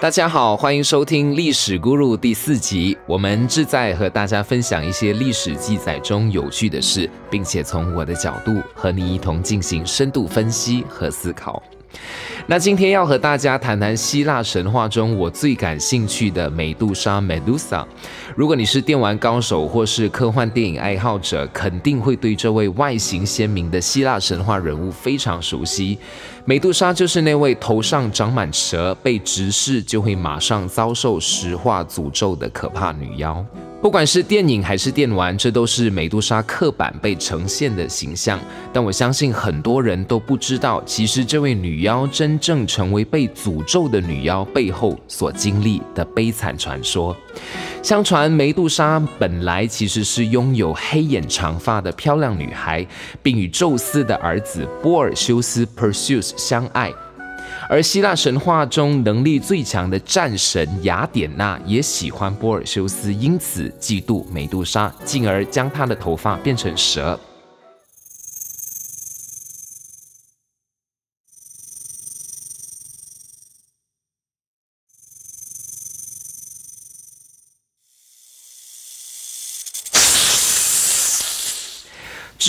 大家好，欢迎收听《历史咕噜》第四集。我们志在和大家分享一些历史记载中有趣的事，并且从我的角度和你一同进行深度分析和思考。那今天要和大家谈谈希腊神话中我最感兴趣的美杜莎 （Medusa）。如果你是电玩高手或是科幻电影爱好者，肯定会对这位外形鲜明的希腊神话人物非常熟悉。美杜莎就是那位头上长满蛇、被直视就会马上遭受石化诅咒的可怕女妖。不管是电影还是电玩，这都是美杜莎刻板被呈现的形象。但我相信很多人都不知道，其实这位女妖真正成为被诅咒的女妖背后所经历的悲惨传说。相传，美杜莎本来其实是拥有黑眼长发的漂亮女孩，并与宙斯的儿子波尔修斯 （Perseus） 相爱。而希腊神话中能力最强的战神雅典娜也喜欢波尔修斯，因此嫉妒美杜莎，进而将她的头发变成蛇。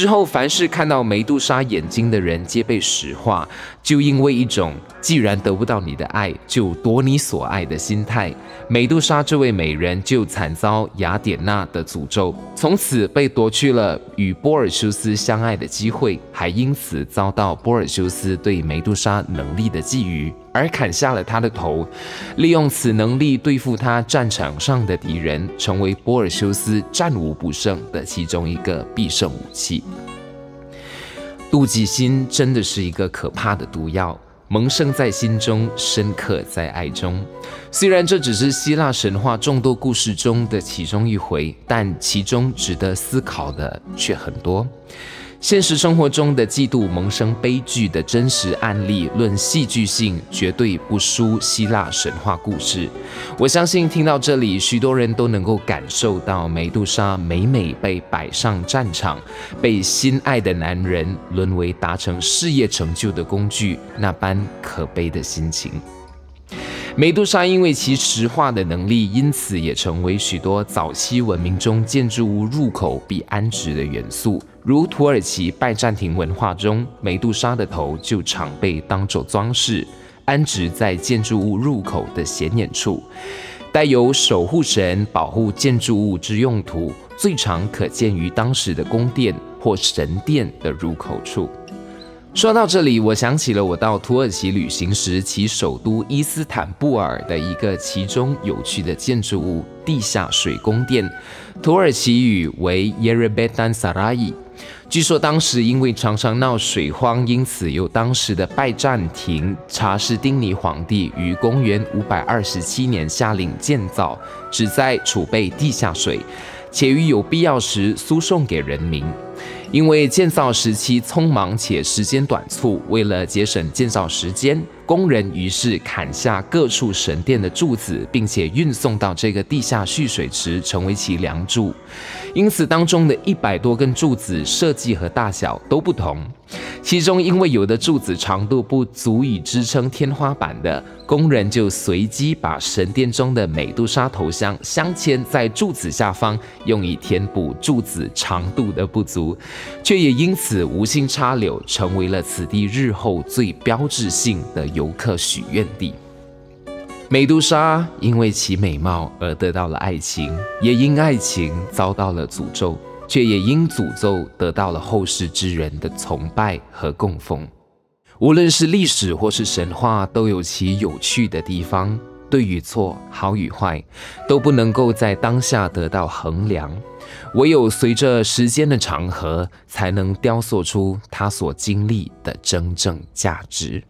之后，凡是看到美杜莎眼睛的人，皆被石化。就因为一种既然得不到你的爱，就夺你所爱的心态，美杜莎这位美人就惨遭雅典娜的诅咒，从此被夺去了与波尔修斯相爱的机会，还因此遭到波尔修斯对美杜莎能力的觊觎，而砍下了他的头，利用此能力对付他战场上的敌人，成为波尔修斯战无不胜的其中一个必胜武器。妒忌心真的是一个可怕的毒药，萌生在心中，深刻在爱中。虽然这只是希腊神话众多故事中的其中一回，但其中值得思考的却很多。现实生活中的嫉妒萌生悲剧的真实案例，论戏剧性绝对不输希腊神话故事。我相信听到这里，许多人都能够感受到美杜莎每每被摆上战场，被心爱的男人沦为达成事业成就的工具，那般可悲的心情。美杜莎因为其石化的能力，因此也成为许多早期文明中建筑物入口必安置的元素。如土耳其拜占庭文化中，美杜莎的头就常被当作装饰，安置在建筑物入口的显眼处，带有守护神、保护建筑物之用途。最常可见于当时的宫殿或神殿的入口处。说到这里，我想起了我到土耳其旅行时，其首都伊斯坦布尔的一个其中有趣的建筑物——地下水宫殿，土耳其语为 Yerebetan Saray。据说当时因为常常闹水荒，因此由当时的拜占庭查士丁尼皇帝于公元527年下令建造，旨在储备地下水，且于有必要时输送给人民。因为建造时期匆忙且时间短促，为了节省建造时间，工人于是砍下各处神殿的柱子，并且运送到这个地下蓄水池，成为其梁柱。因此，当中的一百多根柱子设计和大小都不同。其中，因为有的柱子长度不足以支撑天花板的，工人就随机把神殿中的美杜莎头像镶嵌在柱子下方，用以填补柱子长度的不足，却也因此无心插柳，成为了此地日后最标志性的游客许愿地。美杜莎因为其美貌而得到了爱情，也因爱情遭到了诅咒。却也因诅咒得到了后世之人的崇拜和供奉。无论是历史或是神话，都有其有趣的地方。对与错，好与坏，都不能够在当下得到衡量，唯有随着时间的长河，才能雕塑出它所经历的真正价值。